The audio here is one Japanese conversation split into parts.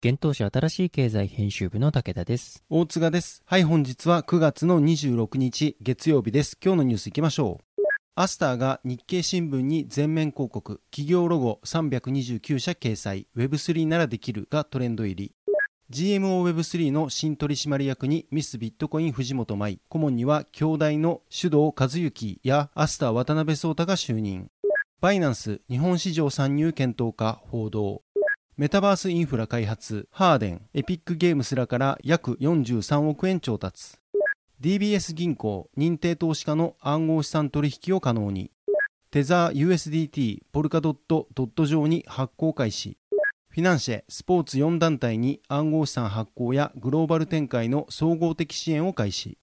現当社新しい経済編集部の武田です。大津賀です。はい、本日は9月の26日月曜日です。今日のニュースいきましょう。アスターが日経新聞に全面広告、企業ロゴ329社掲載、Web3 ならできるがトレンド入り。GMOWeb3 の新取締役にミスビットコイン藤本舞、顧問には兄弟の手動和幸やアスター渡辺壮太が就任。バイナンス日本市場参入検討か報道。メタバースインフラ開発、ハーデン、エピックゲームスらから約43億円調達。DBS 銀行、認定投資家の暗号資産取引を可能に。テザー USDT、ポルカドットドット上に発行開始。フィナンシェ、スポーツ4団体に暗号資産発行やグローバル展開の総合的支援を開始。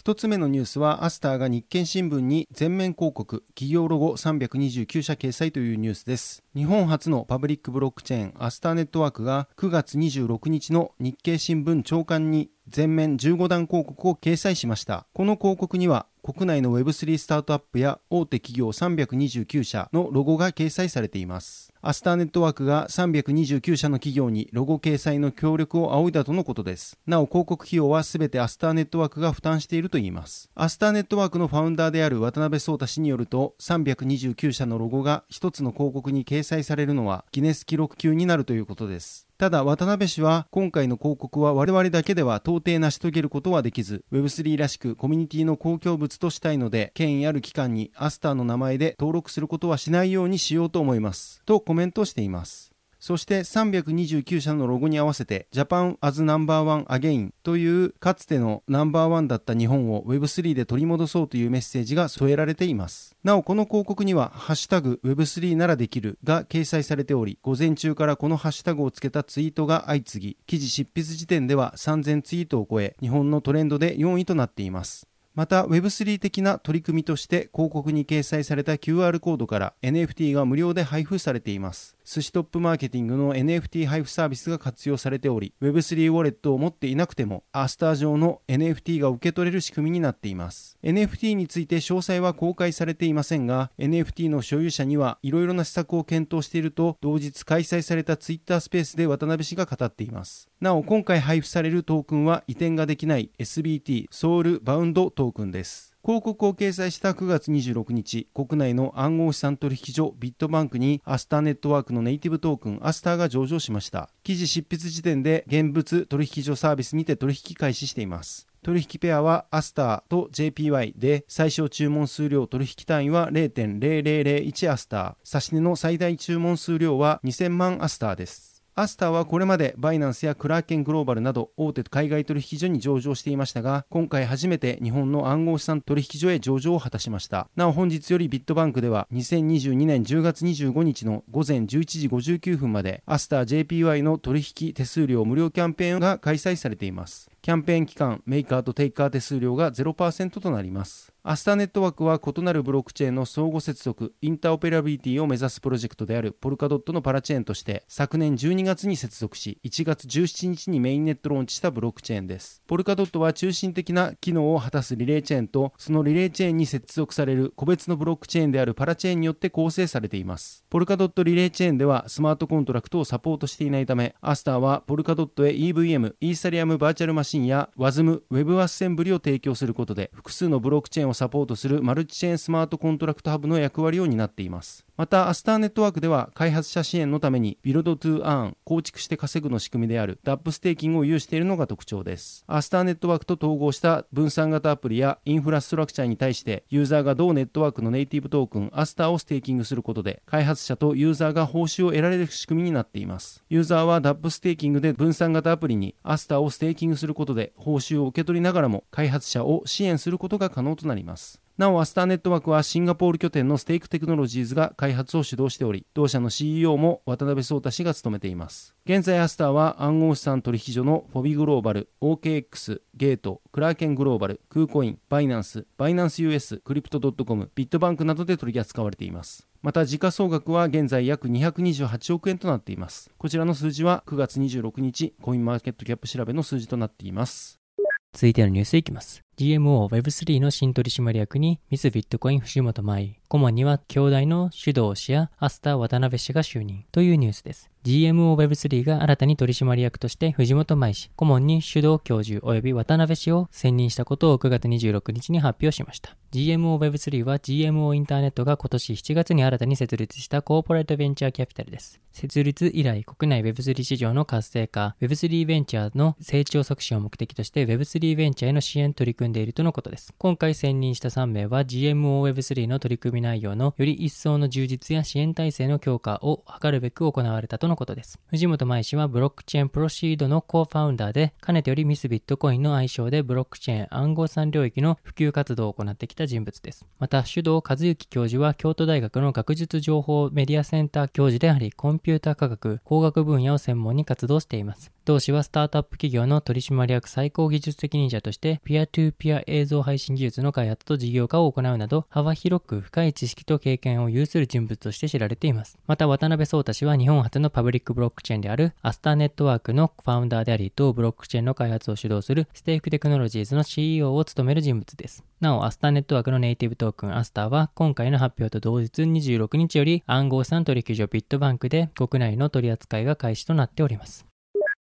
一つ目のニュースは、アスターが日経新聞に全面広告、企業ロゴ329社掲載というニュースです。日本初のパブリックブロックチェーン、アスターネットワークが9月26日の日経新聞朝刊に全面15段広告を掲載しました。この広告には、国内の Web3 スタートアップや大手企業329社のロゴが掲載されています。アスターネットワークが329社の企業にロゴ掲載の協力を仰いだとのことです。なお広告費用はすべてアスターネットワークが負担しているといいます。アスターネットワークのファウンダーである渡辺壮太氏によると、329社のロゴが一つの広告に掲載されるのはギネス記録級になるということです。ただ渡辺氏は今回の広告は我々だけでは到底成し遂げることはできず Web3 らしくコミュニティの公共物としたいので権威ある機関にアスターの名前で登録することはしないようにしようと思います。とコメントしています。そして329社のロゴに合わせて Japan as No.1 Again というかつてのナンバーワンだった日本を Web3 で取り戻そうというメッセージが添えられています。なおこの広告にはハッシュタグ Web3 ならできるが掲載されており午前中からこのハッシュタグをつけたツイートが相次ぎ記事執筆時点では3000ツイートを超え日本のトレンドで4位となっています。また Web3 的な取り組みとして広告に掲載された QR コードから NFT が無料で配布されています。寿司トップマーケティングの NFT 配布サービスが活用されており Web3 ウォレットを持っていなくてもアスター上の NFT が受け取れる仕組みになっています。NFT について詳細は公開されていませんが NFT の所有者にはいろいろな施策を検討していると同日開催された Twitter スペースで渡辺氏が語っています。なお今回配布されるトークンは移転ができない SBT Soulbound Token です。広告を掲載した9月26日、国内の暗号資産取引所ビットバンクにアスターネットワークのネイティブトークンアスターが上場しました。記事執筆時点で現物取引所サービスにて取引開始しています。取引ペアはアスターと JPY で最小注文数量取引単位は0.0001アスター、差し値の最大注文数量は2000万アスターです。アスターはこれまでバイナンスやクラーケングローバルなど大手海外取引所に上場していましたが、今回初めて日本の暗号資産取引所へ上場を果たしました。なお本日よりビットバンクでは2022年10月25日の午前11時59分までアスター JPY の取引手数料無料キャンペーンが開催されています。キャンペーン期間、メーカーとテイカー手数料が0%となります。アスターネットワークは異なるブロックチェーンの相互接続、インターオペラビリティを目指すプロジェクトであるポルカドットのパラチェーンとして昨年12月に接続し、1月17日にメインネットローンチしたブロックチェーンです。ポルカドットは中心的な機能を果たすリレーチェーンと、そのリレーチェーンに接続される個別のブロックチェーンであるパラチェーンによって構成されています。ポルカドットリレーチェーンではスマートコントラクトをサポートしていないため、アスターはポルカドットへ EVM、 Ethereum Virtual Machine や WASM、Web アッセンブリを提供することで、複数のブロックチェーンをサポートするマルチチェーンスマートコントラクトハブの役割を担っています。また、アスターネットワークでは開発者支援のために、 Build to Earn、構築して稼ぐの仕組みである DAP ステーキングを有しているのが特徴です。アスターネットワークと統合した分散型アプリやインフラストラクチャーに対して、ユーザーが同ネットワークのネイティブトークン、アスターをステーキングすることで、開発者とユーザーが報酬を得られる仕組みになっています。ユーザーは DAP ステーキングで分散型アプリにアスターをステーキングすることで、報酬を受け取りながらも開発者を支援することが可能となります。なお、アスターネットワークはシンガポール拠点のステークテクノロジーズが開発を主導しており、同社の CEO も渡辺創太氏が務めています。現在アスターは暗号資産取引所のフォビグローバル、OKX、ゲート、クラーケングローバル、クーコイン、バイナンス、バイナンス US、 Crypto.com、ビットバンクなどで取り扱われています。また時価総額は現在約228億円となっています。こちらの数字は9月26日、コインマーケットキャップ調べの数字となっています。続いてのニュースいきます。GMO Web3 の新取締役にミスビットコイン藤本舞、顧問には兄弟の主導氏やアスター渡辺氏が就任というニュースです。GMO Web3 が新たに取締役として藤本舞氏、顧問に主導教授及び渡辺氏を選任したことを9月26日に発表しました。GMO Web3 は GMO インターネットが今年7月に新たに設立したコーポレートベンチャーキャピタルです。設立以来、国内 Web3 市場の活性化、Web3 ベンチャーの成長促進を目的として Web3 ベンチャーへの支援取り組んでいるとのことです。今回選任した3名は GMO Web3 の取り組み内容のより一層の充実や支援体制の強化を図るべく行われたとのことです。藤本真衣氏はブロックチェーンプロシードのコーファウンダーで、かねてよりミスビットコインの愛称でブロックチェーン暗号資産領域の普及活動を行ってきた人物です。また、首藤一幸教授は京都大学の学術情報メディアセンター教授であり、コンピューター科学、工学分野を専門に活動しています。同氏はスタートアップ企業の取締役最高技術責任者として、ピアトゥーピア映像配信技術の開発と事業化を行うなど、幅広く深い知識と経験を有する人物として知られています。また、渡辺創太氏は日本初のパブリックブロックチェーンであるアスターネットワークのファウンダーであり、同ブロックチェーンの開発を主導するステークテクノロジーズの CEO を務める人物です。なお、アスターネットワークのネイティブトークンアスターは、今回の発表と同日26日より暗号資産取引所ビットバンクで国内の取扱いが開始となっております。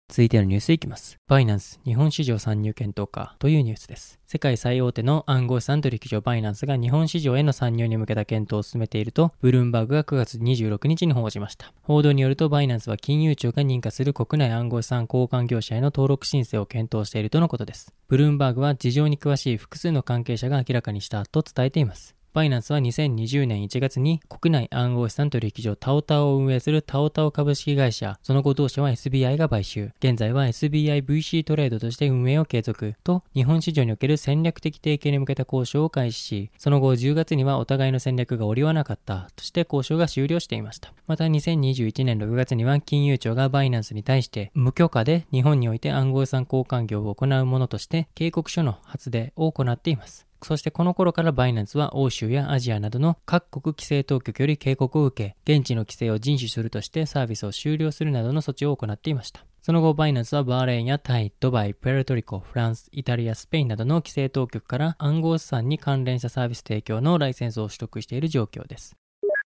続いてのニュースいきます。バイナンス日本市場参入検討かというニュースです。世界最大手の暗号資産取引所バイナンスが日本市場への参入に向けた検討を進めていると、ブルームバーグが9月26日に報じました。報道によるとバイナンスは金融庁が認可する国内暗号資産交換業者への登録申請を検討しているとのことです。ブルームバーグは事情に詳しい複数の関係者が明らかにしたと伝えています。バイナンスは2020年1月に国内暗号資産取引所タオタオを運営するタオタオ株式会社、その後同社は SBI が買収。現在は SBIVC トレードとして運営を継続と、日本市場における戦略的提携に向けた交渉を開始し、その後10月にはお互いの戦略が折り合わなかったとして交渉が終了していました。また2021年6月には金融庁がバイナンスに対して無許可で日本において暗号資産交換業を行うものとして警告書の発令を行っています。そしてこの頃からバイナンスは欧州やアジアなどの各国規制当局より警告を受け、現地の規制を遵守するとしてサービスを終了するなどの措置を行っていました。その後、バイナンスはバーレーンやタイ、ドバイ、プエルトリコ、フランス、イタリア、スペインなどの規制当局から暗号資産に関連したサービス提供のライセンスを取得している状況です。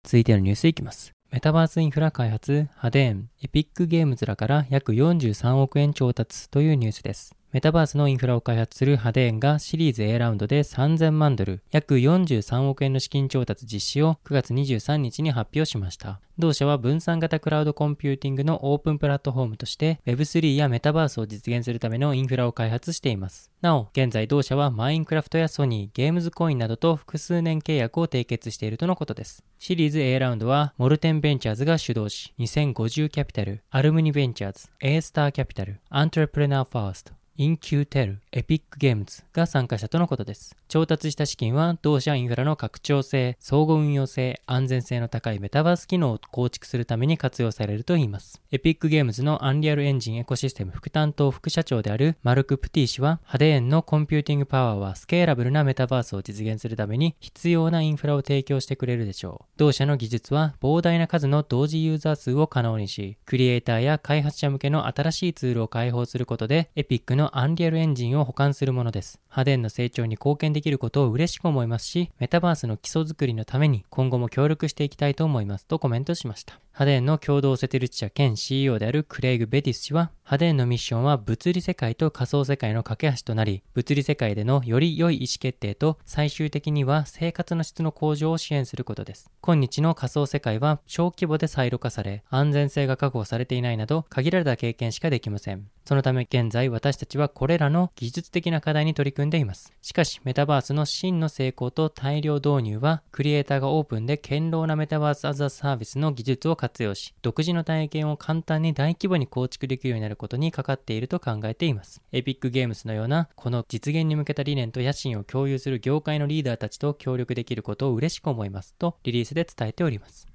続いてのニュースいきます。メタバースインフラ開発、ハデーン、エピックゲームズらから約43億円調達というニュースです。メタバースのインフラを開発するハデーンがシリーズ A ラウンドで3000万ドル、約43億円の資金調達実施を9月23日に発表しました。同社は分散型クラウドコンピューティングのオープンプラットフォームとして Web3 やメタバースを実現するためのインフラを開発しています。なお、現在同社はマインクラフトやソニー、ゲームズコインなどと複数年契約を締結しているとのことです。シリーズ A ラウンドはモルテンベンチャーズが主導し、2050キャピタル、アルムニベンチャーズ、アスターキャピタル、アントレプレナーファースト、 In-Q-Tel、エピックゲームズが参加したとのことです。調達した資金は同社インフラの拡張性、相互運用性、安全性の高いメタバース機能を構築するために活用されるといいます。エピックゲームズのアンリアルエンジンエコシステム副担当副社長であるマルク・プティ氏は、ハデーンのコンピューティングパワーはスケーラブルなメタバースを実現するために必要なインフラを提供してくれるでしょう。同社の技術は膨大な数の同時ユーザー数を可能にし、クリエイターや開発者向けの新しいツールを開放することで、エピックのアンリアルエンジンを補完するものです。ハデンの成長に貢献できることを嬉しく思いますし、メタバースの基礎づくりのために今後も協力していきたいと思いますとコメントしました。ハデンの共同設立者兼 CEO であるクレイグ・ベティス氏は、ハデンのミッションは物理世界と仮想世界の架け橋となり、物理世界でのより良い意思決定と最終的には生活の質の向上を支援することです。今日の仮想世界は小規模でサイロ化され、安全性が確保されていないなど限られた経験しかできません。そのため現在私たちはこれらの技術的な課題に取り組んでいます。しかしメタバースの真の成功と大量導入はクリエイターがオープンで堅牢なメタバースアザサービスの技術を活用し、独自の体験を簡単に大規模に構築できるようになることにかかっていると考えています。エピックゲームスのようなこの実現に向けた理念と野心を共有する業界のリーダーたちと協力できることを嬉しく思いますとリリースで伝えております。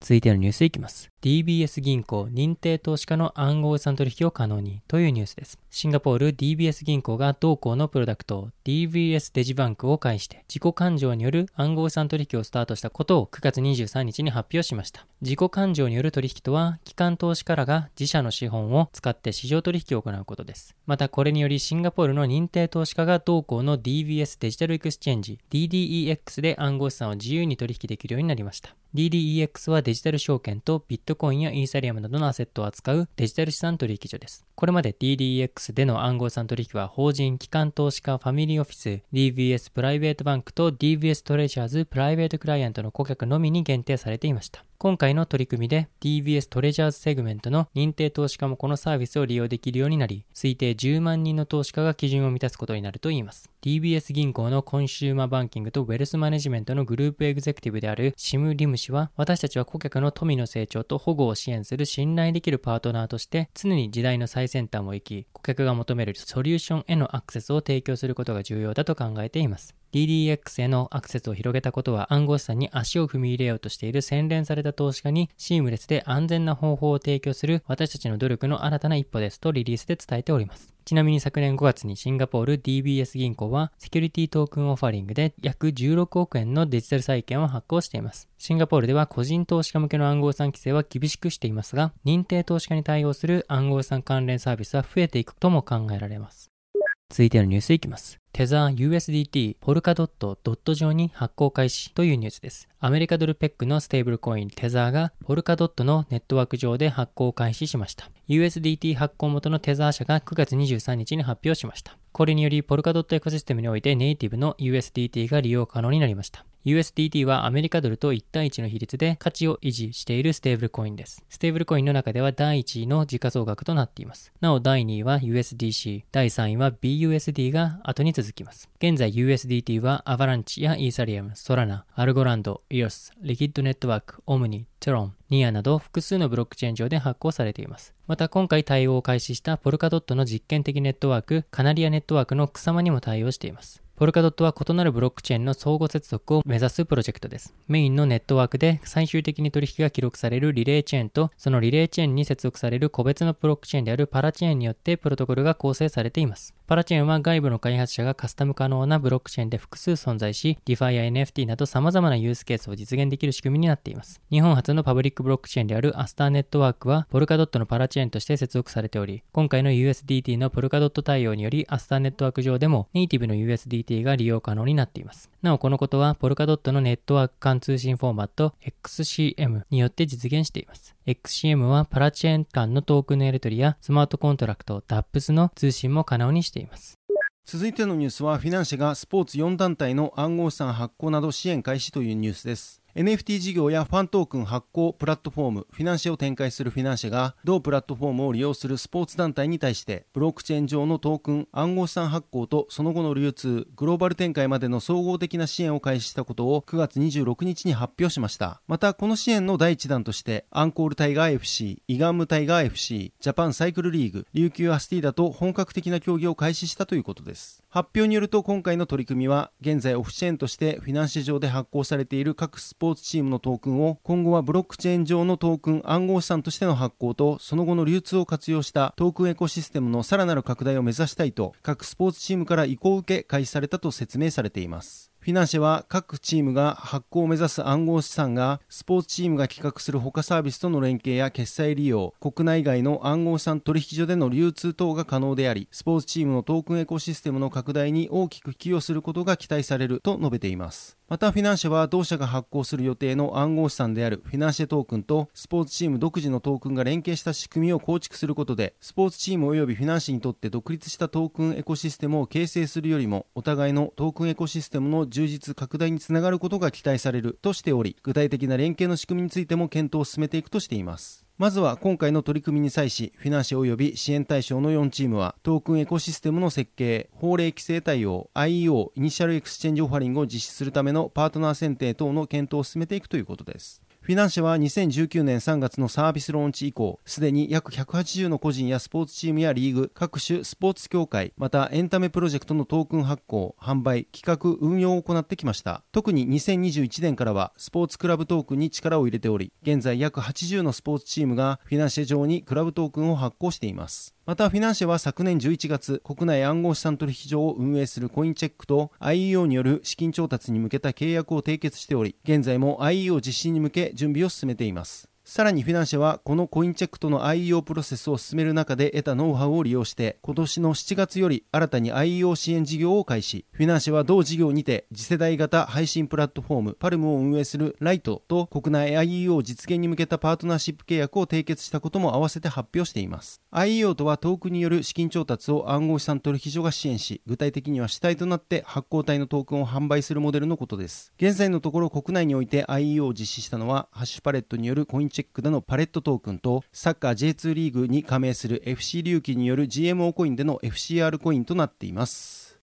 続いてのニュースいきます。DBS 銀行認定投資家の暗号資産取引を可能にというニュースです。シンガポール DBS 銀行が同行のプロダクト DBS デジバンクを介して自己勘定による暗号資産取引をスタートしたことを9月23日に発表しました。自己勘定による取引とは、機関投資家らが自社の資本を使って市場取引を行うことです。またこれによりシンガポールの認定投資家が同行の DBS デジタルエクスチェンジ DDEX で暗号資産を自由に取引できるようになりました。DDEX はデジタル証券とビットコインやイーサリアムなどのアセットを扱うデジタル資産取引所です。これまで DDEX での暗号資産取引は法人、機関投資家、ファミリーオフィス、DBS プライベートバンクと DBS トレジャーズプライベートクライアントの顧客のみに限定されていました。今回の取り組みで DBS トレジャーズセグメントの認定投資家もこのサービスを利用できるようになり、推定10万人の投資家が基準を満たすことになるといいます。DBS 銀行のコンシューマーバンキングとウェルスマネジメントのグループエグゼクティブであるシム・リム氏は、私たちは顧客の富の成長と保護を支援する信頼できるパートナーとして、常に時代の最先端を行き、顧客が求めるソリューションへのアクセスを提供することが重要だと考えています。DDX へのアクセスを広げたことは暗号資産に足を踏み入れようとしている洗練された投資家にシームレスで安全な方法を提供する私たちの努力の新たな一歩ですとリリースで伝えております。ちなみに昨年5月にシンガポール DBS 銀行はセキュリティトークンオファリングで約16億円のデジタル債券を発行しています。シンガポールでは個人投資家向けの暗号資産規制は厳しくしていますが、認定投資家に対応する暗号資産関連サービスは増えていくとも考えられます。続いてのニュースいきます。テザー USDT ポルカドットドット上に発行開始というニュースです。アメリカドルペックのステーブルコインテザーがポルカドットのネットワーク上で発行開始しました。USDT 発行元のテザー社が9月23日に発表しました。これによりポルカドットエコシステムにおいてネイティブの USDT が利用可能になりました。USDT はアメリカドルと1対1の比率で価値を維持しているステーブルコインです。ステーブルコインの中では第1位の時価総額となっています。なお第2位は USDC、第3位は BUSD が後に続きます。現在 USDT はアバランチやイーサリアム、ソラナ、アルゴランド、イオス、リキッドネットワーク、オムニ、テロン、ニアなど複数のブロックチェーン上で発行されています。また今回対応を開始したポルカドットの実験的ネットワーク、カナリアネットワークのクサマにも対応しています。ポルカドットは異なるブロックチェーンの相互接続を目指すプロジェクトです。メインのネットワークで最終的に取引が記録されるリレーチェーンと、そのリレーチェーンに接続される個別のブロックチェーンであるパラチェーンによってプロトコルが構成されています。パラチェーンは外部の開発者がカスタム可能なブロックチェーンで複数存在し、DeFi や NFT など様々なユースケースを実現できる仕組みになっています。日本発のパブリックブロックチェーンであるアスターネットワークは、ポルカドットのパラチェーンとして接続されており、今回の USDT のポルカドット対応により、アスターネットワーク上でもネイティブの USDT が利用可能になっています。なお、このことは、ポルカドットのネットワーク間通信フォーマット XCM によって実現しています。XCM はパラチェーン間のトークンのやり取りやスマートコントラクト DApps の通信も可能にしています。続いてのニュースはフィナンシェがスポーツ4団体の暗号資産発行など支援開始というニュースです NFT 事業やファントークン発行プラットフォームフィナンシェを展開するフィナンシェが同プラットフォームを利用するスポーツ団体に対してブロックチェーン上のトークン暗号資産発行とその後の流通グローバル展開までの総合的な支援を開始したことを9月26日に発表しました。またこの支援の第1弾としてアンコールタイガー FC イガンムタイガー FC ジャパンサイクルリーグ琉球アスティーダと本格的な協議を開始したということです。発表によると今回の取り組みは現在オフチェーンとしてフィナンシェ上で発行されている各スポーツチームのトークンを今後はブロックチェーン上のトークン暗号資産としての発行とその後の流通を活用したトークンエコシステムのさらなる拡大を目指したいと各スポーツチームから意向を受け開始されたと説明されています。フィナンシェは各チームが発行を目指す暗号資産がスポーツチームが企画する他サービスとの連携や決済利用、国内外の暗号資産取引所での流通等が可能であり、スポーツチームのトークンエコシステムの拡大に大きく寄与することが期待されると述べています。またフィナンシェは同社が発行する予定の暗号資産であるフィナンシェトークンとスポーツチーム独自のトークンが連携した仕組みを構築することでスポーツチーム及びフィナンシェにとって独立したトークンエコシステムを形成するよりもお互いのトークンエコシステムの充実拡大につながることが期待されるとしており具体的な連携の仕組みについても検討を進めていくとしています。まずは今回の取り組みに際し、フィナンシェ及び支援対象の4チームは、トークンエコシステムの設計、法令規制対応、IEO、イニシャルエクスチェンジオファリングを実施するためのパートナー選定等の検討を進めていくということです。フィナンシェは2019年3月のサービスローンチ以降、すでに約180の個人やスポーツチームやリーグ、各種スポーツ協会、またエンタメプロジェクトのトークン発行、販売、企画、運用を行ってきました。特に2021年からはスポーツクラブトークンに力を入れており、現在約80のスポーツチームがフィナンシェ上にクラブトークンを発行しています。またフィナンシェは昨年11月国内暗号資産取引所を運営するコインチェックと IEO による資金調達に向けた契約を締結しており現在も IEO 実施に向け準備を進めています。さらにフィナンシェはこのコインチェックとの IEO プロセスを進める中で得たノウハウを利用して今年の7月より新たに IEO 支援事業を開始。フィナンシェは同事業にて次世代型配信プラットフォームパルムを運営するライトと国内 IEO 実現に向けたパートナーシップ契約を締結したことも合わせて発表しています。IEO とはトークによる資金調達を暗号資産取引所が支援し具体的には主体となって発行体のトークンを販売するモデルのことです。現在のところ国内において IEO を実施したのはハッシュパレットによるコインチチェックでのパレットトークンとサッカー J2 リーグに加盟する FC 琉球による GMO コインでの FCR コインとなっています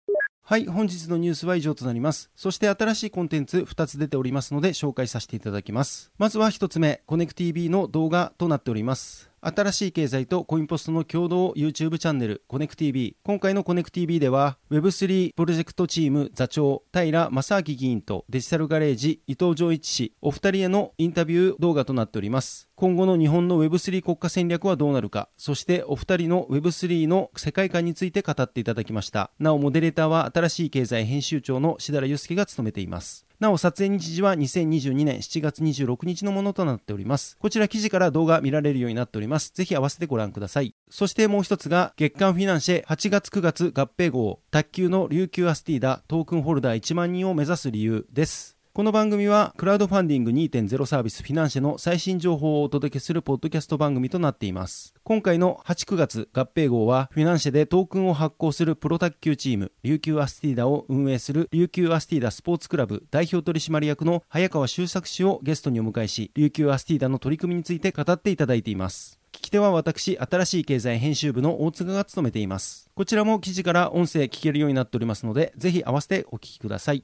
はい、本日のニュースは以上となります。そして新しいコンテンツ2つ出ておりますので紹介させていただきます。まずは1つ目、コネク TV の動画となっております。新しい経済とコインポストの共同 YouTube チャンネルコネク TV 今回のコネク TV では Web3 プロジェクトチーム座長平正明議員とデジタルガレージ伊藤浄一氏お二人へのインタビュー動画となっております。今後の日本の Web3 国家戦略はどうなるかそしてお二人の Web3 の世界観について語っていただきました。なおモデレーターは新しい経済編集長の志田祐介が務めています。なお、撮影日時は2022年7月26日のものとなっております。こちら記事から動画見られるようになっております。ぜひ合わせてご覧ください。そしてもう一つが、月刊フィナンシェ8月9月合併号、卓球の琉球アスティーダトークンホルダー1万人を目指す理由です。この番組はクラウドファンディング2.0サービスフィナンシェの最新情報をお届けするポッドキャスト番組となっています。今回の8、9月合併号はフィナンシェでトークンを発行するプロ卓球チーム琉球アスティーダを運営する琉球アスティーダスポーツクラブ代表取締役の早川周作氏をゲストにお迎えし琉球アスティーダの取り組みについて語っていただいています。聞き手は私、新しい経済編集部の大塚が務めています。こちらも記事から音声聞けるようになっておりますので、ぜひ合わせてお聞きください。